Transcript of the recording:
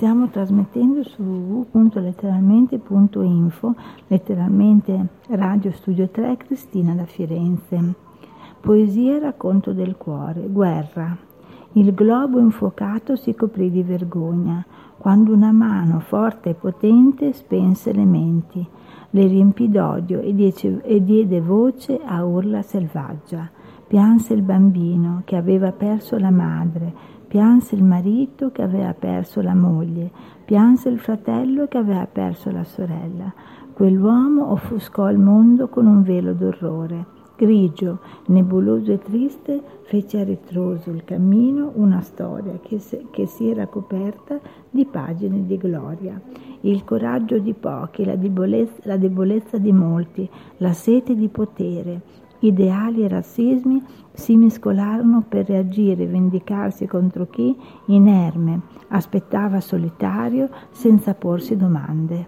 Stiamo trasmettendo su www.letteralmente.info, letteralmente Radio Studio 3, Cristina da Firenze. Poesia e racconto del cuore, guerra. Il globo infuocato si coprì di vergogna, quando una mano forte e potente spense le menti, le riempì d'odio e, diece, e diede voce a urla selvaggia. Pianse il bambino che aveva perso la madre, Pianse il marito che aveva perso la moglie, pianse il fratello che aveva perso la sorella. Quell'uomo offuscò il mondo con un velo d'orrore. Grigio, nebuloso e triste, fece a ritroso il cammino una storia che, se, che si era coperta di pagine di gloria. Il coraggio di pochi, la debolezza, la debolezza di molti, la sete di potere, Ideali e razzismi si mescolarono per reagire e vendicarsi contro chi, inerme, aspettava solitario senza porsi domande.